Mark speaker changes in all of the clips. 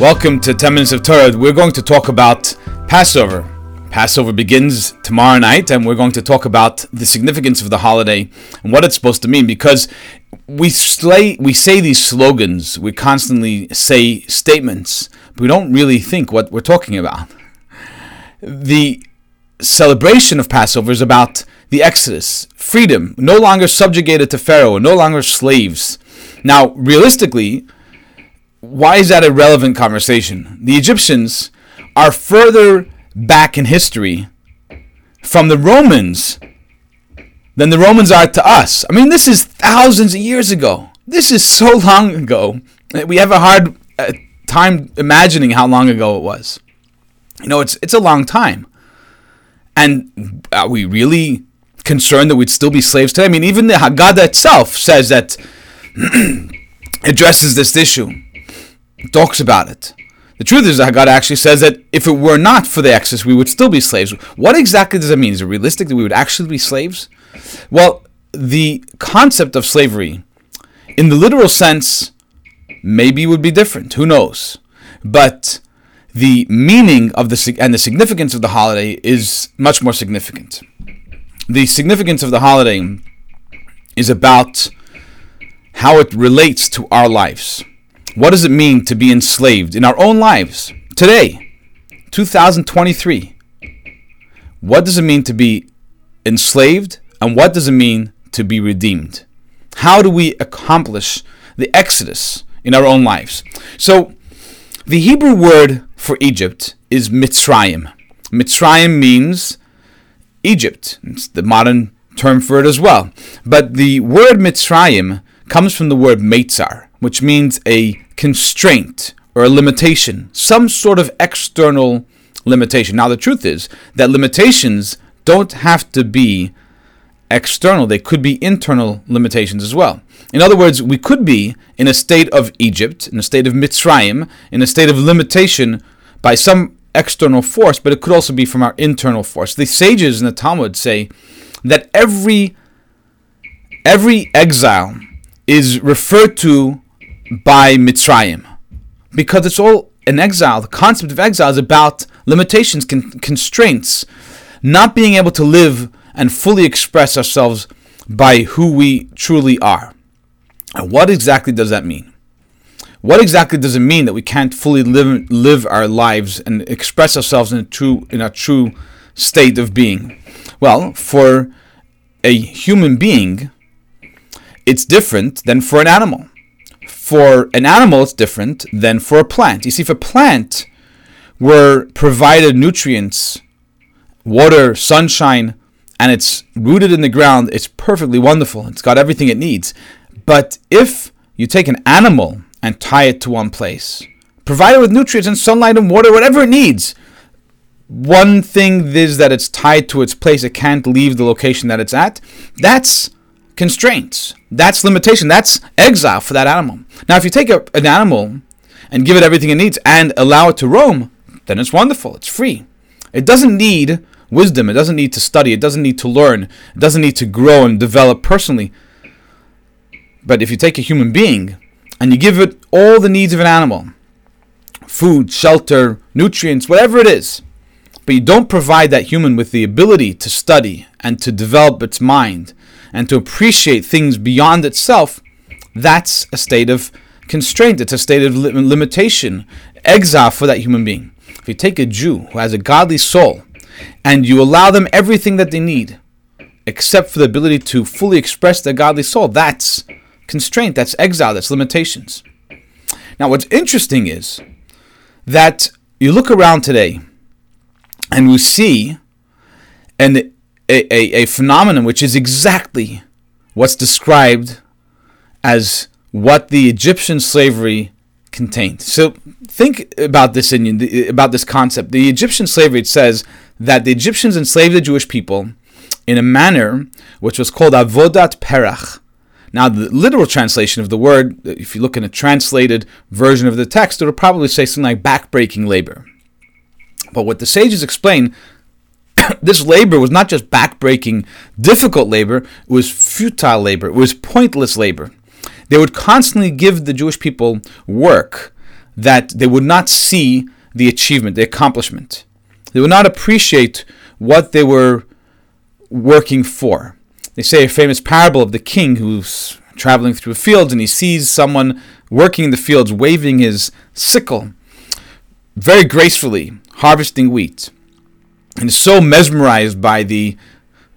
Speaker 1: Welcome to 10 Minutes of Torah. We're going to talk about Passover. Passover begins tomorrow night, and we're going to talk about the significance of the holiday and what it's supposed to mean because we, slay, we say these slogans, we constantly say statements, but we don't really think what we're talking about. The celebration of Passover is about the Exodus, freedom, no longer subjugated to Pharaoh, no longer slaves. Now, realistically, why is that a relevant conversation? The Egyptians are further back in history from the Romans than the Romans are to us. I mean, this is thousands of years ago. This is so long ago. That we have a hard uh, time imagining how long ago it was. You know, it's it's a long time. And are we really concerned that we'd still be slaves today? I mean, even the Haggadah itself says that addresses this issue talks about it. The truth is, that God actually says that if it were not for the Exodus, we would still be slaves. What exactly does that mean? Is it realistic that we would actually be slaves? Well, the concept of slavery, in the literal sense, maybe would be different. Who knows? But the meaning of the and the significance of the holiday is much more significant. The significance of the holiday is about how it relates to our lives. What does it mean to be enslaved in our own lives today, 2023? What does it mean to be enslaved and what does it mean to be redeemed? How do we accomplish the exodus in our own lives? So, the Hebrew word for Egypt is Mitzrayim. Mitzrayim means Egypt. It's the modern term for it as well. But the word Mitzrayim comes from the word Meitzar, which means a constraint or a limitation, some sort of external limitation. Now, the truth is that limitations don't have to be external, they could be internal limitations as well. In other words, we could be in a state of Egypt, in a state of Mitzrayim, in a state of limitation by some external force, but it could also be from our internal force. The sages in the Talmud say that every every exile is referred to by Mitzrayim because it's all an exile. The concept of exile is about limitations, con- constraints, not being able to live and fully express ourselves by who we truly are. And what exactly does that mean? What exactly does it mean that we can't fully live live our lives and express ourselves in a true in a true state of being? Well, for a human being, it's different than for an animal for an animal, it's different than for a plant. You see, if a plant were provided nutrients, water, sunshine, and it's rooted in the ground, it's perfectly wonderful. It's got everything it needs. But if you take an animal and tie it to one place, provide it with nutrients and sunlight and water, whatever it needs, one thing is that it's tied to its place, it can't leave the location that it's at. That's constraints. That's limitation. That's exile for that animal. Now, if you take a, an animal and give it everything it needs and allow it to roam, then it's wonderful. It's free. It doesn't need wisdom. It doesn't need to study. It doesn't need to learn. It doesn't need to grow and develop personally. But if you take a human being and you give it all the needs of an animal food, shelter, nutrients, whatever it is but you don't provide that human with the ability to study and to develop its mind and to appreciate things beyond itself, that's a state of constraint. It's a state of limitation, exile for that human being. If you take a Jew who has a godly soul and you allow them everything that they need, except for the ability to fully express their godly soul, that's constraint, that's exile, that's limitations. Now, what's interesting is that you look around today and we see an a, a, a phenomenon which is exactly what's described as what the Egyptian slavery contained. So think about this in, about this concept. The Egyptian slavery it says that the Egyptians enslaved the Jewish people in a manner which was called avodat perach. Now, the literal translation of the word, if you look in a translated version of the text, it will probably say something like backbreaking labor. But what the sages explain this labor was not just backbreaking, difficult labor, it was futile labor, it was pointless labor. They would constantly give the Jewish people work that they would not see the achievement, the accomplishment. They would not appreciate what they were working for. They say a famous parable of the king who's traveling through fields and he sees someone working in the fields waving his sickle very gracefully, harvesting wheat. And so mesmerized by the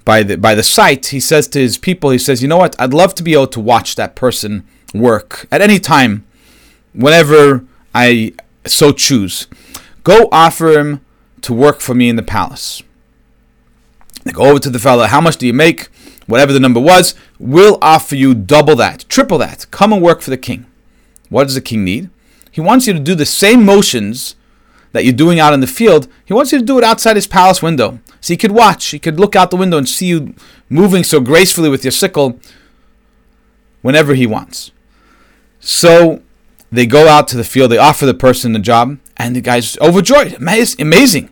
Speaker 1: by the by the sight, he says to his people, he says, "You know what? I'd love to be able to watch that person work at any time, whenever I so choose. Go offer him to work for me in the palace." They go over to the fellow. How much do you make? Whatever the number was, we'll offer you double that, triple that. Come and work for the king. What does the king need? He wants you to do the same motions that you're doing out in the field. He wants you to do it outside his palace window. So he could watch, he could look out the window and see you moving so gracefully with your sickle whenever he wants. So they go out to the field, they offer the person the job, and the guy's overjoyed. Amazing.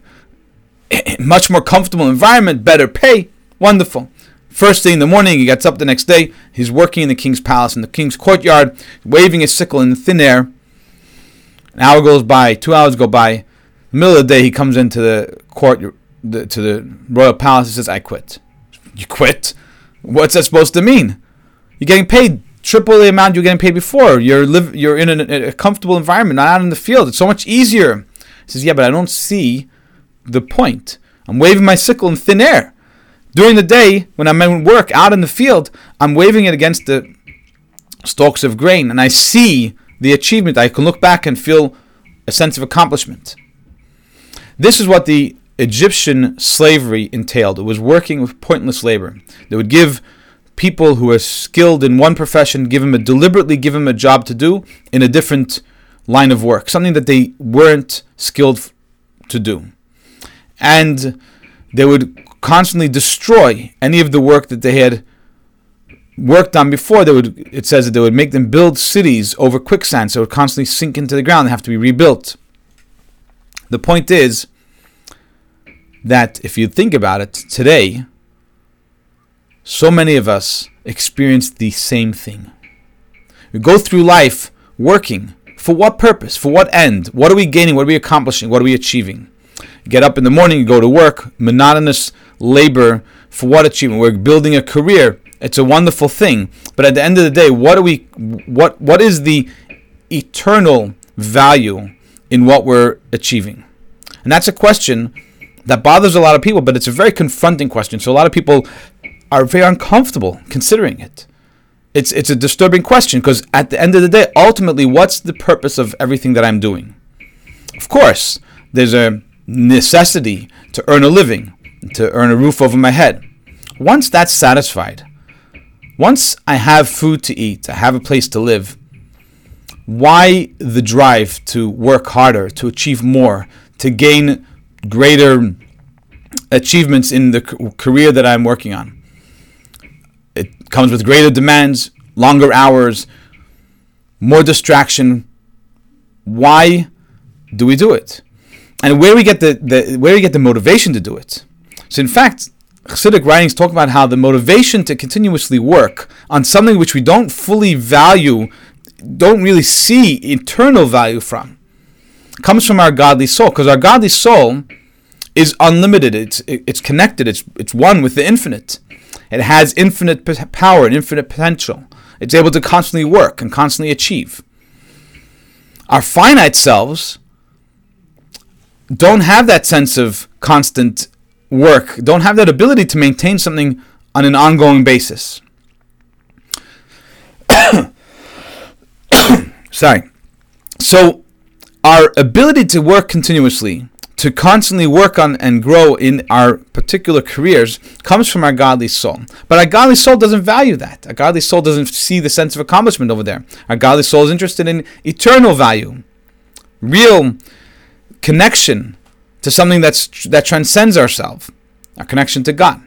Speaker 1: Much more comfortable environment, better pay. Wonderful. First thing in the morning, he gets up the next day. He's working in the king's palace, in the king's courtyard, waving his sickle in the thin air. An hour goes by, two hours go by. Middle of the day, he comes into the court, the, to the royal palace. He says, "I quit." You quit? What's that supposed to mean? You're getting paid triple the amount you were getting paid before. You're live, you're in a, a comfortable environment, not out in the field. It's so much easier. He says, "Yeah, but I don't see the point. I'm waving my sickle in thin air." During the day, when I'm at work out in the field, I'm waving it against the stalks of grain and I see the achievement. I can look back and feel a sense of accomplishment. This is what the Egyptian slavery entailed. It was working with pointless labor. They would give people who are skilled in one profession, give them a deliberately give them a job to do in a different line of work, something that they weren't skilled to do. And they would constantly destroy any of the work that they had worked on before. They would it says that they would make them build cities over quicksand, so it would constantly sink into the ground and have to be rebuilt. The point is that if you think about it today, so many of us experience the same thing. We go through life working. For what purpose? For what end? What are we gaining? What are we accomplishing? What are we achieving? Get up in the morning, go to work, monotonous labor for what achievement? We're building a career. It's a wonderful thing. But at the end of the day, what are we what what is the eternal value in what we're achieving? And that's a question that bothers a lot of people, but it's a very confronting question. So a lot of people are very uncomfortable considering it. It's it's a disturbing question because at the end of the day, ultimately, what's the purpose of everything that I'm doing? Of course, there's a necessity to earn a living to earn a roof over my head. Once that's satisfied, once I have food to eat, I have a place to live, why the drive to work harder, to achieve more, to gain greater achievements in the career that I'm working on? It comes with greater demands, longer hours, more distraction. Why do we do it? And where we get the, the where we get the motivation to do it? So, in fact, Chassidic writings talk about how the motivation to continuously work on something which we don't fully value, don't really see eternal value from, comes from our godly soul. Because our godly soul is unlimited. It's it's connected. It's it's one with the infinite. It has infinite power and infinite potential. It's able to constantly work and constantly achieve. Our finite selves don't have that sense of constant work don't have that ability to maintain something on an ongoing basis. Sorry. So, our ability to work continuously, to constantly work on and grow in our particular careers, comes from our godly soul. But our godly soul doesn't value that. Our godly soul doesn't see the sense of accomplishment over there. Our godly soul is interested in eternal value, real connection to something that's that transcends ourselves, our connection to God.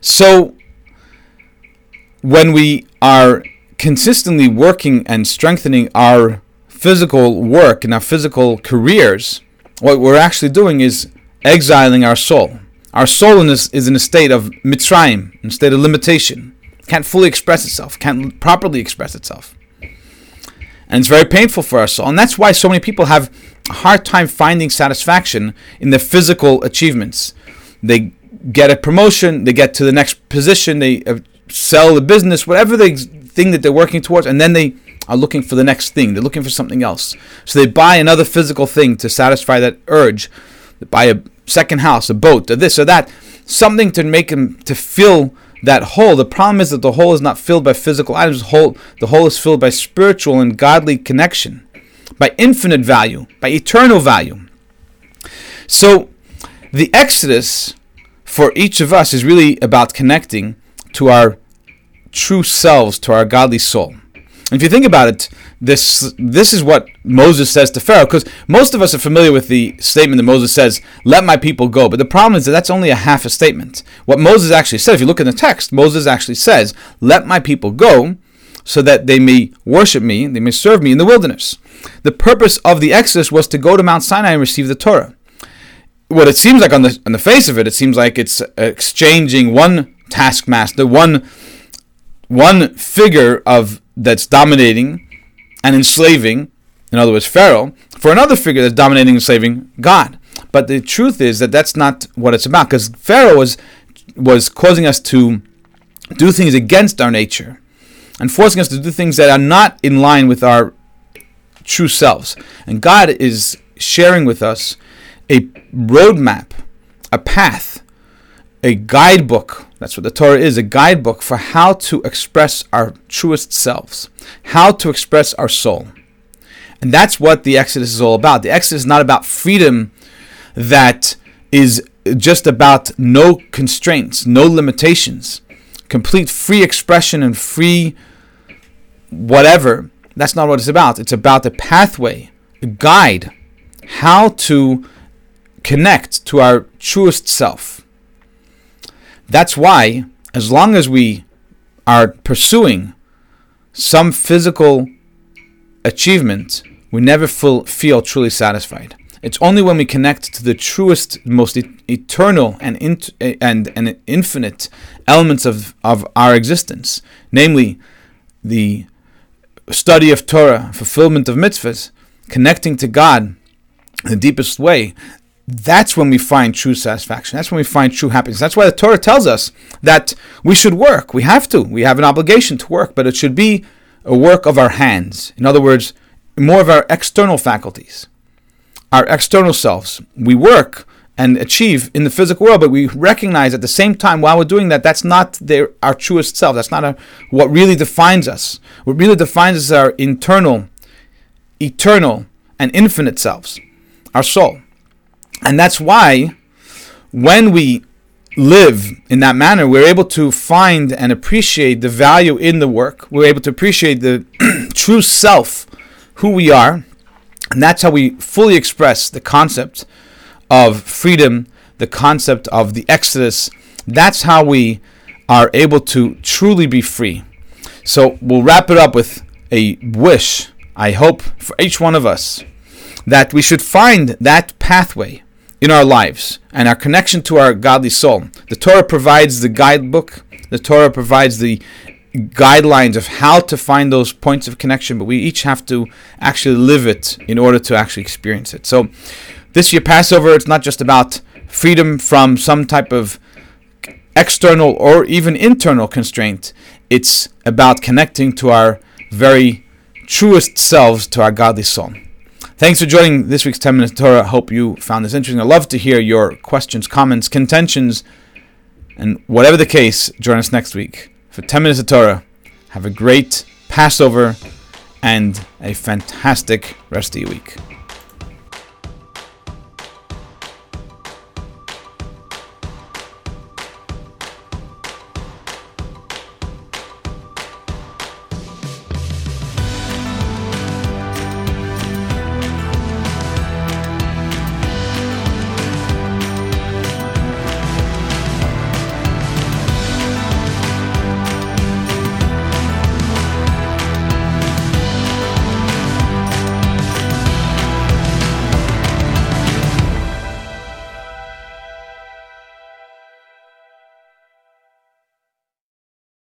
Speaker 1: So when we are consistently working and strengthening our physical work and our physical careers, what we're actually doing is exiling our soul. Our soul is, is in a state of mitzrayim, in a state of limitation. Can't fully express itself, can't properly express itself. And it's very painful for us. And that's why so many people have a hard time finding satisfaction in their physical achievements. They get a promotion, they get to the next position, they uh, sell the business, whatever the thing that they're working towards, and then they are looking for the next thing. They're looking for something else. So they buy another physical thing to satisfy that urge. They buy a second house, a boat, or this or that, something to make them to fill that hole. The problem is that the hole is not filled by physical items. The hole, the hole is filled by spiritual and godly connection, by infinite value, by eternal value. So the Exodus for each of us is really about connecting to our true selves, to our godly soul. And if you think about it, this this is what Moses says to Pharaoh, because most of us are familiar with the statement that Moses says, "Let my people go." But the problem is that that's only a half a statement. What Moses actually said, if you look in the text, Moses actually says, "Let my people go." So that they may worship me, they may serve me in the wilderness. The purpose of the Exodus was to go to Mount Sinai and receive the Torah. What it seems like on the on the face of it, it seems like it's exchanging one taskmaster, one one figure of that's dominating and enslaving, in other words, Pharaoh, for another figure that's dominating and enslaving God. But the truth is that that's not what it's about, because Pharaoh was was causing us to do things against our nature and forcing us to do things that are not in line with our true selves. And God is sharing with us a roadmap, a path, a guidebook that's what the Torah is a guidebook for how to express our truest selves, how to express our soul. And that's what the Exodus is all about. The Exodus is not about freedom that is just about no constraints, no limitations, complete free expression and free whatever. That's not what it's about. It's about the pathway, the guide, how to connect to our truest self. That's why, as long as we are pursuing some physical achievement, we never feel, feel truly satisfied. It's only when we connect to the truest, most eternal and, in- and, and infinite elements of, of our existence, namely the study of Torah, fulfillment of mitzvahs, connecting to God in the deepest way, that's when we find true satisfaction. That's when we find true happiness. That's why the Torah tells us that we should work. We have to. We have an obligation to work, but it should be a work of our hands. In other words, more of our external faculties, our external selves. We work and achieve in the physical world, but we recognize at the same time while we're doing that, that's not our truest self. That's not what really defines us. What really defines us is our internal, eternal, and infinite selves, our soul. And that's why when we live in that manner, we're able to find and appreciate the value in the work. We're able to appreciate the true self, who we are. And that's how we fully express the concept of freedom, the concept of the Exodus. That's how we are able to truly be free. So we'll wrap it up with a wish, I hope, for each one of us that we should find that pathway in our lives and our connection to our godly soul. The Torah provides the guidebook, the Torah provides the guidelines of how to find those points of connection, but we each have to actually live it in order to actually experience it. So, this year, Passover, it's not just about freedom from some type of external or even internal constraint, it's about connecting to our very truest selves, to our godly soul. Thanks for joining this week's 10 Minutes Torah. Hope you found this interesting. I'd love to hear your questions, comments, contentions, and whatever the case, join us next week for 10 Minutes of Torah. Have a great Passover and a fantastic rest of your week.